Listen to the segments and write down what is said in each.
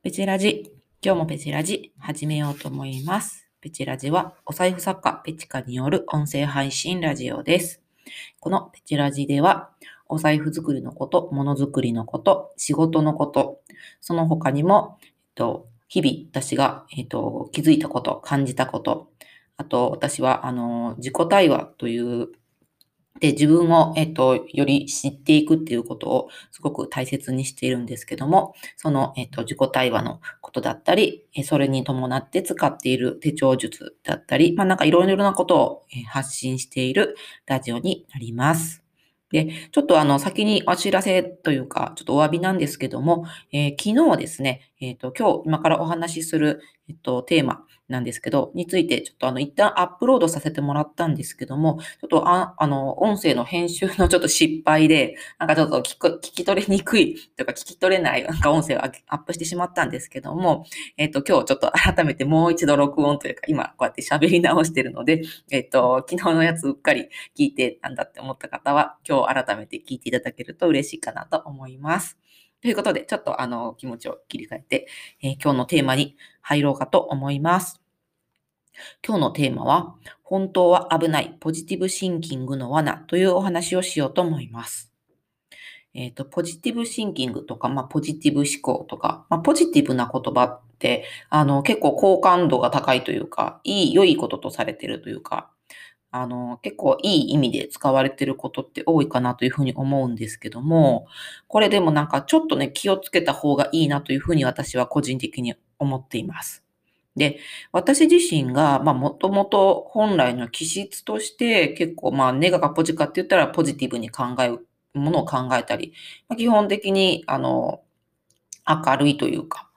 ペチラジ。今日もペチラジ始めようと思います。ペチラジはお財布作家ペチカによる音声配信ラジオです。このペチラジではお財布作りのこと、ものづくりのこと、仕事のこと、その他にも、えっと、日々私が、えっと、気づいたこと、感じたこと、あと私はあの自己対話というで、自分を、えっと、より知っていくっていうことをすごく大切にしているんですけども、その、えっと、自己対話のことだったり、それに伴って使っている手帳術だったり、まあなんかいろいろなことを発信しているラジオになります。で、ちょっとあの、先にお知らせというか、ちょっとお詫びなんですけども、えー昨日ですね、えっ、と、今日、今からお話しする、えっと、テーマなんですけど、について、ちょっとあの、一旦アップロードさせてもらったんですけども、ちょっとあ、あの、音声の編集のちょっと失敗で、なんかちょっと聞く聞き取りにくいとか、聞き取れない、なんか音声をアップしてしまったんですけども、えっ、と、今日ちょっと改めてもう一度録音というか、今こうやって喋り直してるので、えっ、と、昨日のやつうっかり聞いてなんだって思った方は、今日改めて聞いていただけると嬉しいかなと思います。ということで、ちょっとあの、気持ちを切り替えて、えー今日のテーマに入ろうかと思います。今日のテーマは、本当は危ないポジティブシンキングの罠というお話をしようと思います。えっ、と、ポジティブシンキングとか、まあ、ポジティブ思考とか、まあ、ポジティブな言葉って、あの、結構好感度が高いというか、いい、良いこととされてるというか、あの、結構いい意味で使われていることって多いかなというふうに思うんですけども、これでもなんかちょっとね、気をつけた方がいいなというふうに私は個人的に思っています。で、私自身が、まあ、もともと本来の気質として結構、まあ、ネガかポジかって言ったらポジティブに考えるものを考えたり、まあ、基本的に、あの、明るいというか、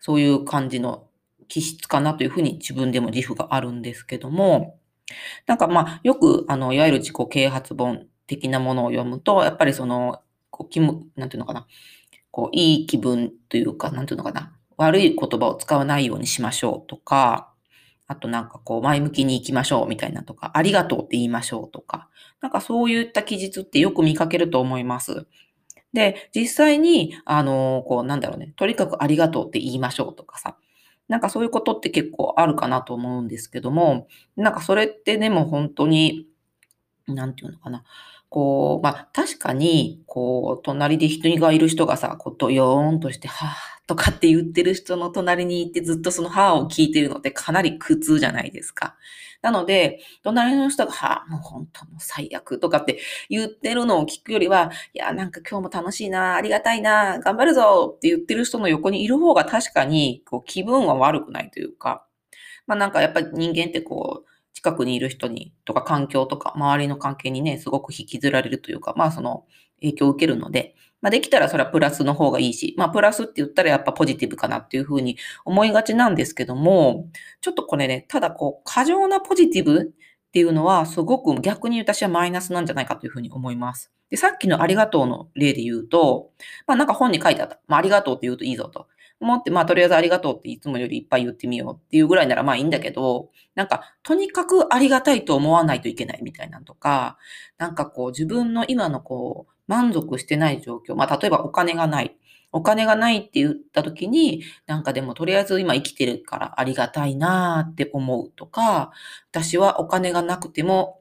そういう感じの気質かなというふうに自分でも自負があるんですけども、なんかまあ、よく、あの、いわゆる自己啓発本的なものを読むと、やっぱりその、こう、気も、なんていうのかな、こう、いい気分というか、なんていうのかな、悪い言葉を使わないようにしましょうとか、あとなんかこう、前向きに行きましょうみたいなとか、ありがとうって言いましょうとか、なんかそういった記述ってよく見かけると思います。で、実際に、あの、こう、なんだろうね、とにかくありがとうって言いましょうとかさ、なんかそういうことって結構あるかなと思うんですけども、なんかそれってでも本当に、なんていうのかな。こう、まあ確かに、こう、隣で人がいる人がさ、こう、ドヨーンとして、はぁ、とかって言ってる人の隣にいてずっとそのはぁを聞いてるのってかなり苦痛じゃないですか。なので、隣の人が、はぁ、もう本当もう最悪とかって言ってるのを聞くよりは、いや、なんか今日も楽しいな、ありがたいな、頑張るぞって言ってる人の横にいる方が確かに、こう、気分は悪くないというか、まあなんかやっぱり人間ってこう、近くにいる人に、とか環境とか、周りの関係にね、すごく引きずられるというか、まあその影響を受けるので、まあできたらそれはプラスの方がいいし、まあプラスって言ったらやっぱポジティブかなっていうふうに思いがちなんですけども、ちょっとこれね、ただこう、過剰なポジティブっていうのはすごく逆に私はマイナスなんじゃないかというふうに思います。で、さっきのありがとうの例で言うと、まあなんか本に書いてあった。まあありがとうって言うといいぞと。思って、まあとりあえずありがとうっていつもよりいっぱい言ってみようっていうぐらいならまあいいんだけど、なんかとにかくありがたいと思わないといけないみたいなとか、なんかこう自分の今のこう満足してない状況、まあ例えばお金がない。お金がないって言った時に、なんかでもとりあえず今生きてるからありがたいなーって思うとか、私はお金がなくても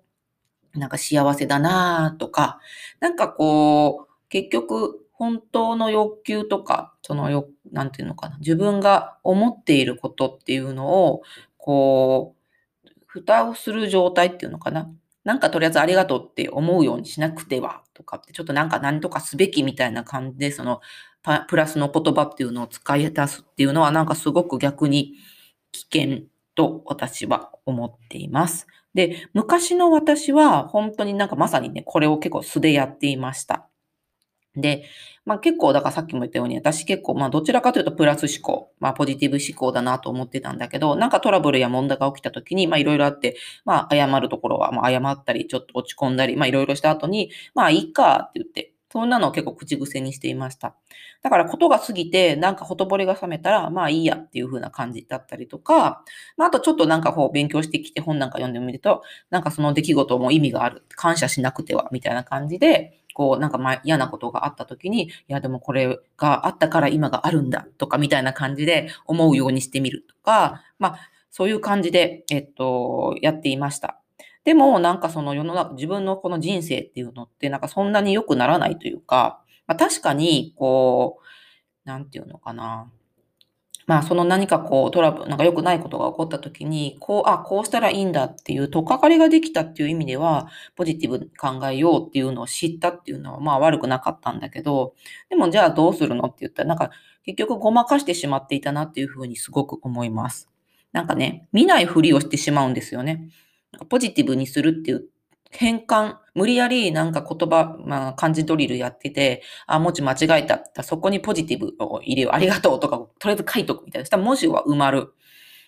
なんか幸せだなーとか、なんかこう、結局本当の欲求とか、そのよ、なんていうのかな、自分が思っていることっていうのを、こう、蓋をする状態っていうのかな。なんかとりあえずありがとうって思うようにしなくてはとかって、ちょっとなんか何とかすべきみたいな感じで、そのプラスの言葉っていうのを使い出すっていうのは、なんかすごく逆に危険と私は思っています。で、昔の私は本当になんかまさにね、これを結構素でやっていました。で、まあ結構、だからさっきも言ったように、私結構、まあどちらかというとプラス思考、まあポジティブ思考だなと思ってたんだけど、なんかトラブルや問題が起きた時に、まあいろいろあって、まあ謝るところは、まあ謝ったり、ちょっと落ち込んだり、まあいろいろした後に、まあいいかって言って、そんなのを結構口癖にしていました。だからことが過ぎて、なんかほとぼりが冷めたら、まあいいやっていう風な感じだったりとか、まああとちょっとなんかこう勉強してきて本なんか読んでみると、なんかその出来事も意味がある。感謝しなくては、みたいな感じで、こう、なんかまあ嫌なことがあった時に、いやでもこれがあったから今があるんだとかみたいな感じで思うようにしてみるとか、まあそういう感じで、えっと、やっていました。でも、なんかその世の中、自分のこの人生っていうのって、なんかそんなに良くならないというか、まあ、確かに、こう、なんていうのかな。まあ、その何かこう、トラブル、なんか良くないことが起こった時に、こう、あ、こうしたらいいんだっていう、とっかかりができたっていう意味では、ポジティブに考えようっていうのを知ったっていうのは、まあ悪くなかったんだけど、でもじゃあどうするのって言ったら、なんか結局ごまかしてしまっていたなっていうふうにすごく思います。なんかね、見ないふりをしてしまうんですよね。ポジティブにするっていう変換、無理やりなんか言葉、まあ漢字ドリルやってて、あ、文字間違えたったそこにポジティブを入れよう。ありがとうとか、とりあえず書いとくみたいな。したら文字は埋まる。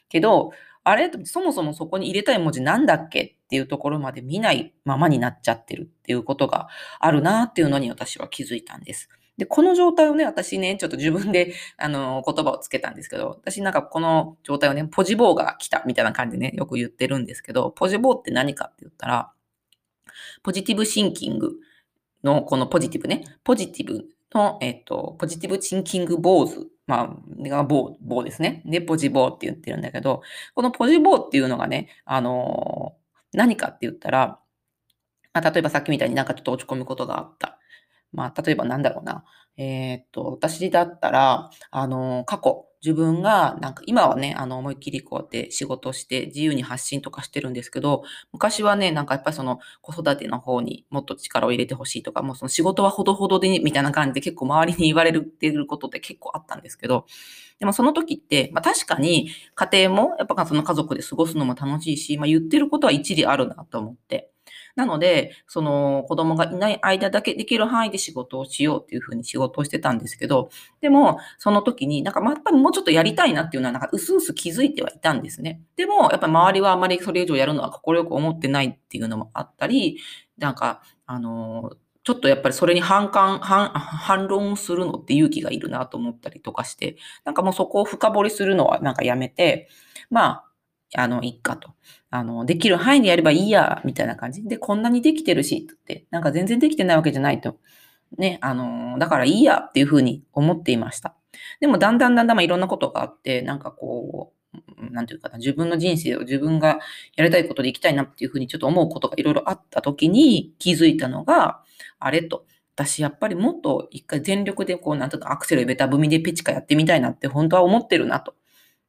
けど、あれそもそもそこに入れたい文字なんだっけ？っていうところまで見ないままになっちゃってるっていうことがあるなっていうのに私は気づいたんです。で、この状態をね、私ね、ちょっと自分で、あの、言葉をつけたんですけど、私なんかこの状態をね、ポジボーが来たみたいな感じでね、よく言ってるんですけど、ポジボーって何かって言ったら、ポジティブシンキングの、このポジティブね、ポジティブの、えっと、ポジティブシンキング坊主。まあ、が棒、棒ですね。で、ポジボーって言ってるんだけど、このポジボーっていうのがね、あの何かって言ったら、まあ、例えばさっきみたいになんかちょっと落ち込むことがあった。まあ、例えばなんだろうな。えー、っと、私だったら、あの、過去、自分が、なんか今はね、あの、思いっきりこうやって仕事して自由に発信とかしてるんですけど、昔はね、なんかやっぱりその子育ての方にもっと力を入れてほしいとか、もうその仕事はほどほどで、みたいな感じで結構周りに言われてることって結構あったんですけど、でもその時って、まあ確かに家庭もやっぱその家族で過ごすのも楽しいし、まあ言ってることは一理あるなと思って。なので、その子供がいない間だけできる範囲で仕事をしようっていうふうに仕事をしてたんですけど、でも、その時になんか、やっぱりもうちょっとやりたいなっていうのは、なんか、うすうす気づいてはいたんですね。でも、やっぱり周りはあまりそれ以上やるのは快く思ってないっていうのもあったり、なんか、あの、ちょっとやっぱりそれに反感、反、反論するのって勇気がいるなと思ったりとかして、なんかもうそこを深掘りするのはなんかやめて、まあ、あの、いっかと。あの、できる範囲でやればいいや、みたいな感じ。で、こんなにできてるし、って、なんか全然できてないわけじゃないと。ね、あの、だからいいやっていうふうに思っていました。でも、だんだんだんだん、まあ、いろんなことがあって、なんかこう、なんていうかな、自分の人生を自分がやりたいことで生きたいなっていうふうにちょっと思うことがいろいろあった時に気づいたのが、あれと、私やっぱりもっと一回全力でこう、なんとかアクセルベタ踏みでペチカやってみたいなって本当は思ってるなと。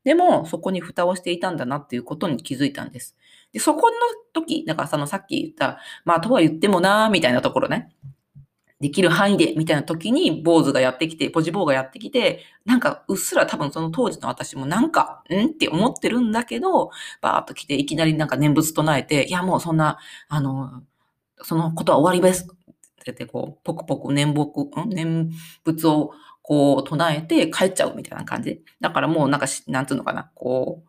でも、そこに蓋をしていたんだなっていうことに気づいたんです。で、そこの時、だからそのさっき言った、まあ、とは言ってもなーみたいなところね。できる範囲で、みたいな時に、坊主がやってきて、ポジボーがやってきて、なんか、うっすら多分その当時の私もなんか、ん？って思ってるんだけど、バーっと来て、いきなりなんか念仏唱えて、いや、もうそんな、あの、そのことは終わりです。って言って、こう、ポクポク念仏、ん？念仏をこう唱えて帰っちゃうみたいな感じ。だからもうなんかなんつうのかな、こう、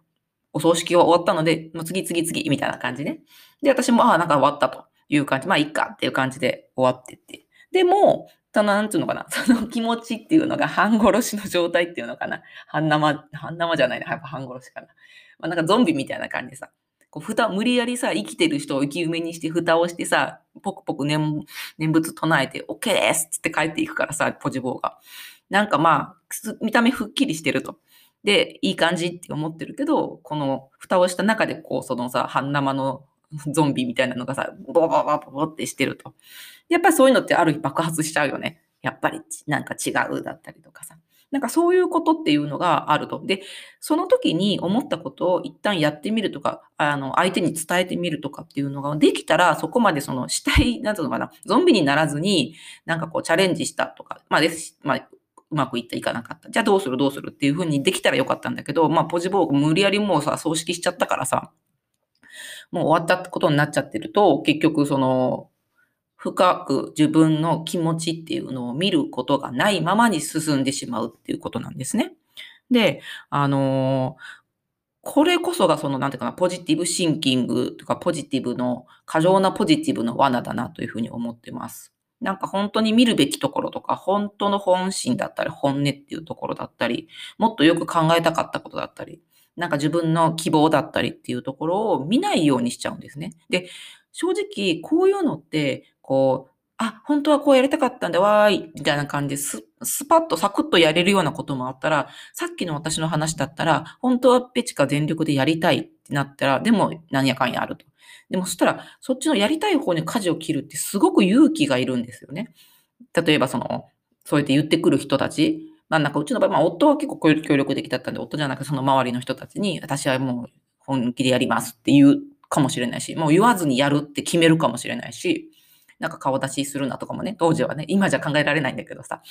お葬式は終わったので、もう次次次みたいな感じね。で、私も、ああ、なんか終わったという感じ。まあいいかっていう感じで終わってって。でも、その、なんつうのかな、その気持ちっていうのが半殺しの状態っていうのかな。半生、半生じゃないな、やっぱ半殺しかな。まあなんかゾンビみたいな感じでさ、こう蓋、無理やりさ、生きてる人を生き埋めにして蓋をしてさ、ポクポク念念仏唱えて、OK ですって帰っていくからさ、ポジボーが。なんかまあ、見た目ふっきりしてると。で、いい感じって思ってるけど、この蓋をした中でこう、そのさ、半生のゾンビみたいなのがさ、ボボボボボってしてると。やっぱりそういうのってある日爆発しちゃうよね。やっぱりなんか違うだったりとかさ。なんかそういうことっていうのがあると。で、その時に思ったことを一旦やってみるとか、あの、相手に伝えてみるとかっていうのができたら、そこまでその死体、なんていうのかな、ゾンビにならずに、なんかこうチャレンジしたとか、まあです、まあ、うまくいった、いかなかった。じゃあどうするどうするっていう風にできたらよかったんだけど、まあ、ポジボーグ無理やりもうさ、葬式しちゃったからさ、もう終わったってことになっちゃってると、結局その、深く自分の気持ちっていうのを見ることがないままに進んでしまうっていうことなんですね。で、あのこれこそがその、なんていうかな、ポジティブシンキングとかポジティブの、過剰なポジティブの罠だなというふうに思ってます。なんか本当に見るべきところとか、本当の本心だったり、本音っていうところだったり、もっとよく考えたかったことだったり、なんか自分の希望だったりっていうところを見ないようにしちゃうんですね。で、正直こういうのって、こう、あ、本当はこうやりたかったんだ、わーい、みたいな感じでス、スパッとサクッとやれるようなこともあったら、さっきの私の話だったら、本当はペチカ全力でやりたいってなったら、でも何やかんやあると。でもそしたら、そっちのやりたい方に舵を切るってすごく勇気がいるんですよね。例えばその、そうやって言ってくる人たち、まあなんかうちの場合、まあ夫は結構協力的だったんで、夫じゃなくてその周りの人たちに、私はもう本気でやりますって言うかもしれないし、もう言わずにやるって決めるかもしれないし、なんか顔出しするなとかもね、当時はね、今じゃ考えられないんだけどさ、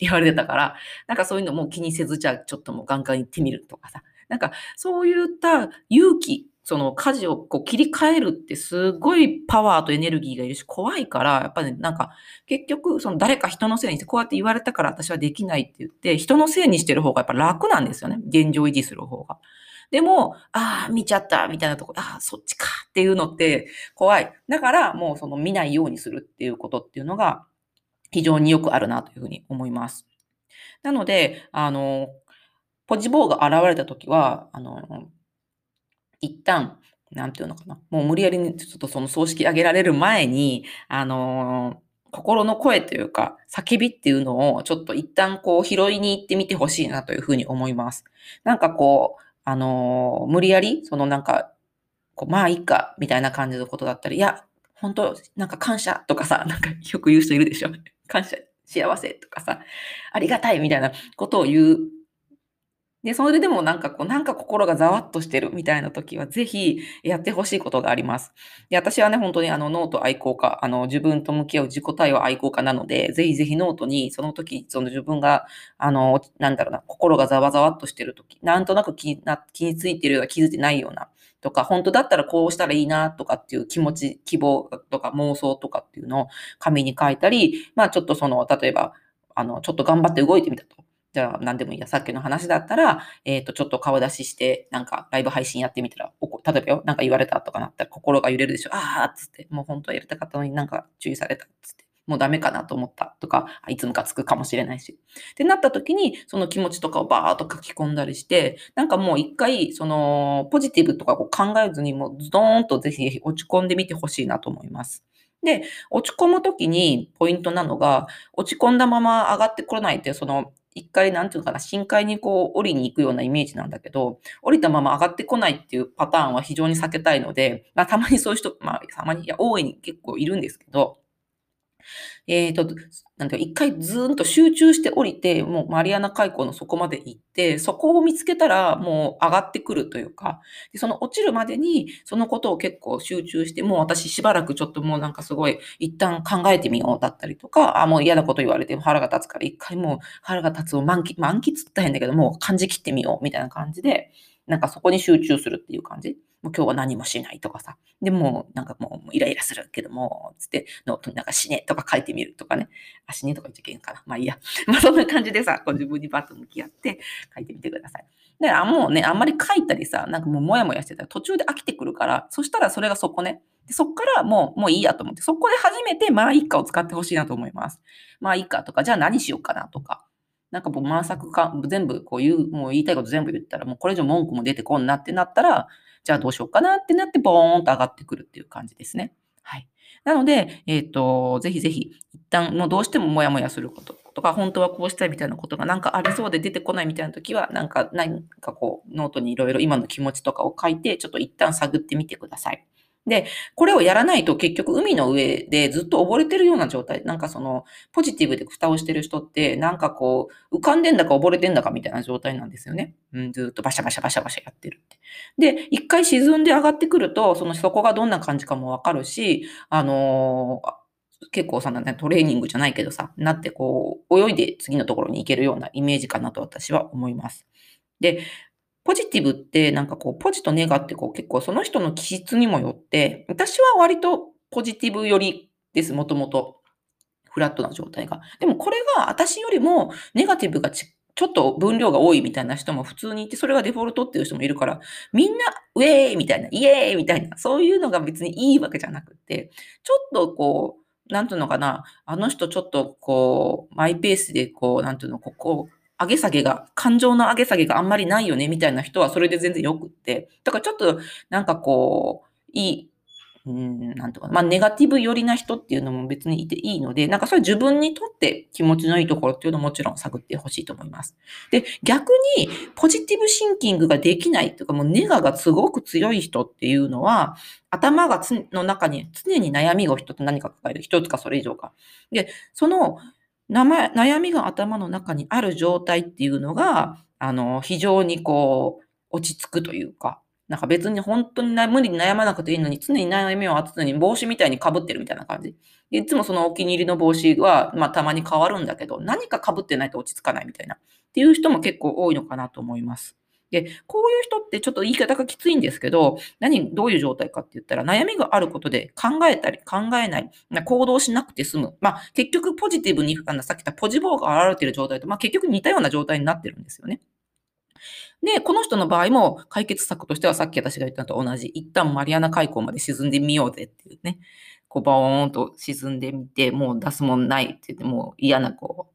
言われてたから、なんかそういうのも気にせず、じゃあちょっともうガンガン行ってみるとかさ、なんかそういった勇気、その舵をこう切り替えるってすごいパワーとエネルギーがいるし怖いから、やっぱり、ね、なんか結局その誰か人のせいにしてこうやって言われたから私はできないって言って人のせいにしてる方がやっぱ楽なんですよね。現状維持する方が。でも、ああ、見ちゃったみたいなとこ、ああ、そっちかっていうのって怖い。だからもうその見ないようにするっていうことっていうのが非常によくあるなというふうに思います。なので、あの、ポジボーが現れたときは、あの、一旦、なんていうのかな。もう無理やりにちょっとその葬式上げられる前に、あの心の声というか、叫びっていうのをちょっと一旦こう拾いに行ってみてほしいなというふうに思います。なんかこう、あの無理やり、そのなんか、こうまあいいか、みたいな感じのことだったり、いや、本当なんか感謝とかさ、なんかよく言う人いるでしょ。感謝、幸せとかさ、ありがたいみたいなことを言うで、それでもなんかこう、なんか心がざわっとしてるみたいな時は、ぜひやってほしいことがあります。で、私はね、本当にあの、ノート愛好家、あの、自分と向き合う自己対話愛好家なので、ぜひぜひノートに、その時、その自分が、あの、なんだろうな、心がざわざわっとしてる時、なんとなく気な気についてるような、気づいてないような、とか、本当だったらこうしたらいいなとかっていう気持ち、希望とか妄想とかっていうのを紙に書いたり、まあちょっとその、例えば、あの、ちょっと頑張って動いてみたと。じゃあ何でもいいや。さっきの話だったら、えっ、ー、と、ちょっと顔出しして、なんかライブ配信やってみたら、例えばよ、なんか言われたとかなったら心が揺れるでしょ。ああっつって、もう本当はやりたかったのになんか注意されたつって。もうダメかなと思ったとか、いつムかつくかもしれないし。ってなった時に、その気持ちとかをバーっと書き込んだりして、なんかもう一回、その、ポジティブとかこう考えずに、もうズドーンとぜひ落ち込んでみてほしいなと思います。で、落ち込む時にポイントなのが、落ち込んだまま上がってこないって、その、一回、なんていうのかな、深海にこう降りに行くようなイメージなんだけど、降りたまま上がってこないっていうパターンは非常に避けたいので、まあ、たまにそういう人、まあ、たまに、いや、大いに結構いるんですけど、えっ、ー、と、なんか一回ずーんと集中して降りて、もうマリアナ海溝の底まで行って、そこを見つけたらもう上がってくるというか、でその落ちるまでにそのことを結構集中して、もう私しばらくちょっともうなんかすごい一旦考えてみようだったりとか、あ、もう嫌なこと言われて腹が立つから一回もう腹が立つを満喫、満喫って変だけどもう感じ切ってみようみたいな感じで、なんかそこに集中するっていう感じ。もう今日は何もしないとかさ。でも、なんかもうイライラするけども、つって、ノートになんか死ねとか書いてみるとかね。あ、死ねとか言っちゃいけんかな。まあいいや。まあそんな感じでさ、こう自分にバッと向き合って書いてみてください。だからもうね、あんまり書いたりさ、なんかもうもやもやしてたら途中で飽きてくるから、そしたらそれがそこね。でそっからもう、もういいやと思って、そこで初めてまあいいかを使ってほしいなと思います。まあいいかとか、じゃあ何しようかなとか。なんかもう満作か、全部こう言う、もう言いたいこと全部言ったら、もうこれ以上文句も出てこんなってなったら、じゃあどうしようかなってなって、ボーンと上がってくるっていう感じですね。はい。なので、えっ、ー、と、ぜひぜひ、一旦、もうどうしてもモヤモヤすることとか、本当はこうしたいみたいなことがなんかありそうで出てこないみたいな時は、なんか、何かこう、ノートにいろいろ今の気持ちとかを書いて、ちょっと一旦探ってみてください。で、これをやらないと結局海の上でずっと溺れてるような状態。なんかその、ポジティブで蓋をしてる人って、なんかこう、浮かんでんだか溺れてんだかみたいな状態なんですよね。うん、ずっとバシャバシャバシャバシャやってるって。で、一回沈んで上がってくると、その底がどんな感じかもわかるし、あのー結構さ、ね、トレーニングじゃないけどさ、なってこう、泳いで次のところに行けるようなイメージかなと私は思います。で、ポジティブってなんかこう、ポジとネガってこう結構その人の気質にもよって、私は割とポジティブ寄りです、もともと。フラットな状態が。でもこれが私よりもネガティブがちょっと分量が多いみたいな人も普通にいて、それがデフォルトっていう人もいるから、みんな、ウェーイみたいな、イエーイみたいな、そういうのが別にいいわけじゃなくて、ちょっとこう、なんていうのかな、あの人ちょっとこう、マイペースでこう、なんていうの、ここ、上げ下げが、感情の上げ下げがあんまりないよね、みたいな人はそれで全然よくって。だからちょっと、なんかこう、いい、うん、なんとか、まあ、ネガティブ寄りな人っていうのも別にいていいので、なんかそれ自分にとって気持ちのいいところっていうのももちろん探ってほしいと思います。で、逆に、ポジティブシンキングができないというか、もうネガがすごく強い人っていうのは、頭がつの中に常に悩みが一つ何か抱える。一つかそれ以上か。で、その、悩みが頭の中にある状態っていうのが、あの、非常にこう、落ち着くというか、なんか別に本当に無理に悩まなくていいのに、常に悩みを当てずに帽子みたいに被ってるみたいな感じ。いつもそのお気に入りの帽子は、まあたまに変わるんだけど、何か被ってないと落ち着かないみたいな。っていう人も結構多いのかなと思います。で、こういう人ってちょっと言い方がきついんですけど、何、どういう状態かって言ったら、悩みがあることで考えたり考えない、行動しなくて済む。まあ、結局ポジティブに、あの、さっき言ったポジボーが現れている状態と、まあ、結局似たような状態になってるんですよね。で、この人の場合も解決策としてはさっき私が言ったのと同じ。一旦マリアナ海溝まで沈んでみようぜっていうね。こう、バーンと沈んでみて、もう出すもんないって言って、もう嫌なこう、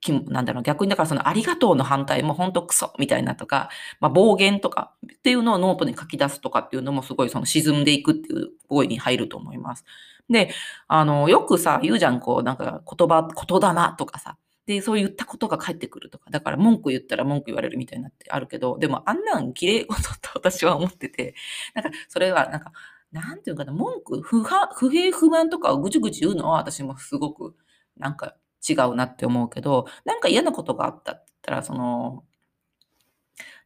きなんだろう、逆にだからそのありがとうの反対も本当クソみたいなとか、まあ、暴言とかっていうのをノートに書き出すとかっていうのもすごいその沈んでいくっていう行為に入ると思います。で、あの、よくさ、言うじゃん、こう、なんか言葉、言霊とかさ、で、そう言ったことが返ってくるとか、だから文句言ったら文句言われるみたいなってあるけど、でもあんなん綺麗事って私は思ってて、なんかそれはなんか、なんていうかな、文句、不不平不満とかをぐちぐち言うのは私もすごくなんか違うなって思うけど、なんか嫌なことがあったって言ったら、その、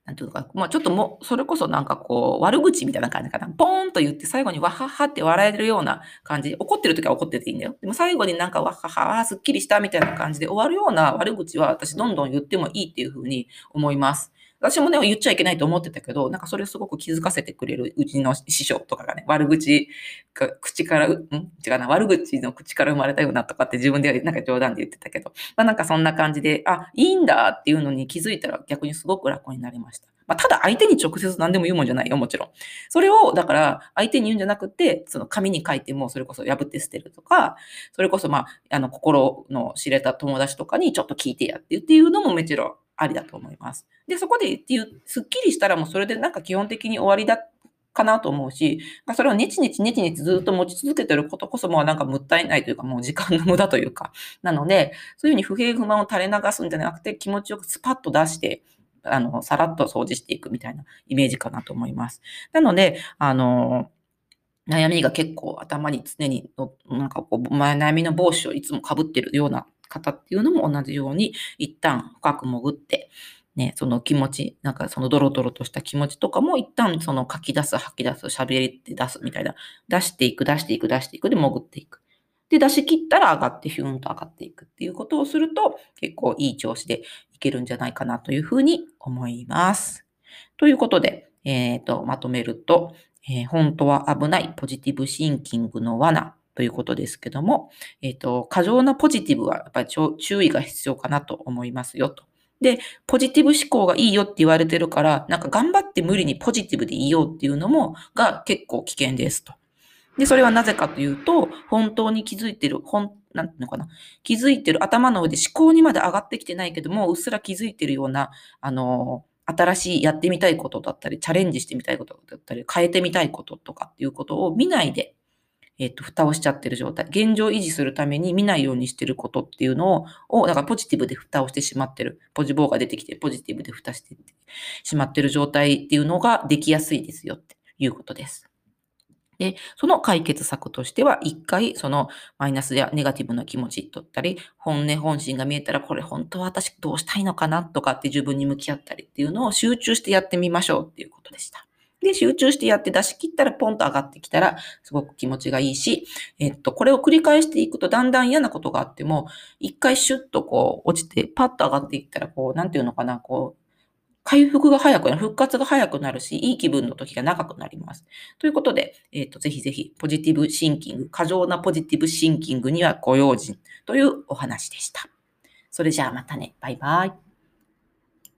なんていうか、まあちょっともう、それこそなんかこう、悪口みたいな感じかな。ポーンと言って最後にわははって笑えるような感じ。怒ってる時は怒ってていいんだよ。でも最後になんかわはは、すっきりしたみたいな感じで終わるような悪口は私どんどん言ってもいいっていうふうに思います。私もね、言っちゃいけないと思ってたけど、なんかそれをすごく気づかせてくれるうちの師匠とかがね、悪口が口から、ん？違うな、悪口の口から生まれたようなとかって自分ではなんか冗談で言ってたけど、まあなんかそんな感じで、あ、いいんだっていうのに気づいたら逆にすごく楽になりました。まあ、ただ相手に直接何でも言うもんじゃないよ、もちろん。それを、だから相手に言うんじゃなくて、その紙に書いてもそれこそ破って捨てるとか、それこそまあ、あの、心の知れた友達とかにちょっと聞いてやってっていうのももちろんありだと思います。で、そこでっていう、すっきりしたらもうそれでなんか基本的に終わりだかなと思うし、それをネチネチネチネチずっと持ち続けてることこそもうなんかもったいないというかもう時間の無駄というか、なので、そういうふうに不平不満を垂れ流すんじゃなくて気持ちよくスパッと出して、あの、さらっと掃除していくみたいなイメージかなと思います。なので、あの、悩みが結構頭に常になんかこう、悩みの帽子をいつも被ってるような方っていうのも同じように、一旦深く潜って、ね、その気持ち、なんかそのドロドロとした気持ちとかも一旦その書き出す、吐き出す、喋りって出すみたいな、出していく、出していく、出していくで潜っていく。で、出し切ったら上がってヒューンと上がっていくっていうことをすると、結構いい調子でいけるんじゃないかなというふうに思います。ということで、えっ、ー、と、まとめると、えー、本当は危ないポジティブシンキングの罠ということですけども、えっ、ー、と、過剰なポジティブはやっぱり注意が必要かなと思いますよと。で、ポジティブ思考がいいよって言われてるから、なんか頑張って無理にポジティブでいいよっていうのも、が結構危険ですと。で、それはなぜかというと、本当に気づいてる、本、なんていうのかな。気づいてる頭の上で思考にまで上がってきてないけども、うっすら気づいてるような、あの、新しいやってみたいことだったり、チャレンジしてみたいことだったり、変えてみたいこととかっていうことを見ないで、えっ、と、蓋をしちゃってる状態。現状維持するために見ないようにしてることっていうのを、だからポジティブで蓋をしてしまってる。ポジボーが出てきて、ポジティブで蓋してしまってる状態っていうのができやすいですよっていうことです。で、その解決策としては、一回、そのマイナスやネガティブな気持ちとったり、本音、本心が見えたら、これ本当は私どうしたいのかなとかって自分に向き合ったりっていうのを集中してやってみましょうっていうことでした。で、集中してやって出し切ったらポンと上がってきたら、すごく気持ちがいいし、えっと、これを繰り返していくとだんだん嫌なことがあっても、一回シュッとこう落ちて、パッと上がっていったら、こう、なんていうのかな、こう、回復が早くなる、復活が早くなるし、いい気分の時が長くなります。ということで、えっ、と、ぜひぜひ、ポジティブシンキング、過剰なポジティブシンキングにはご用心というお話でした。それじゃあまたね。バイバイ。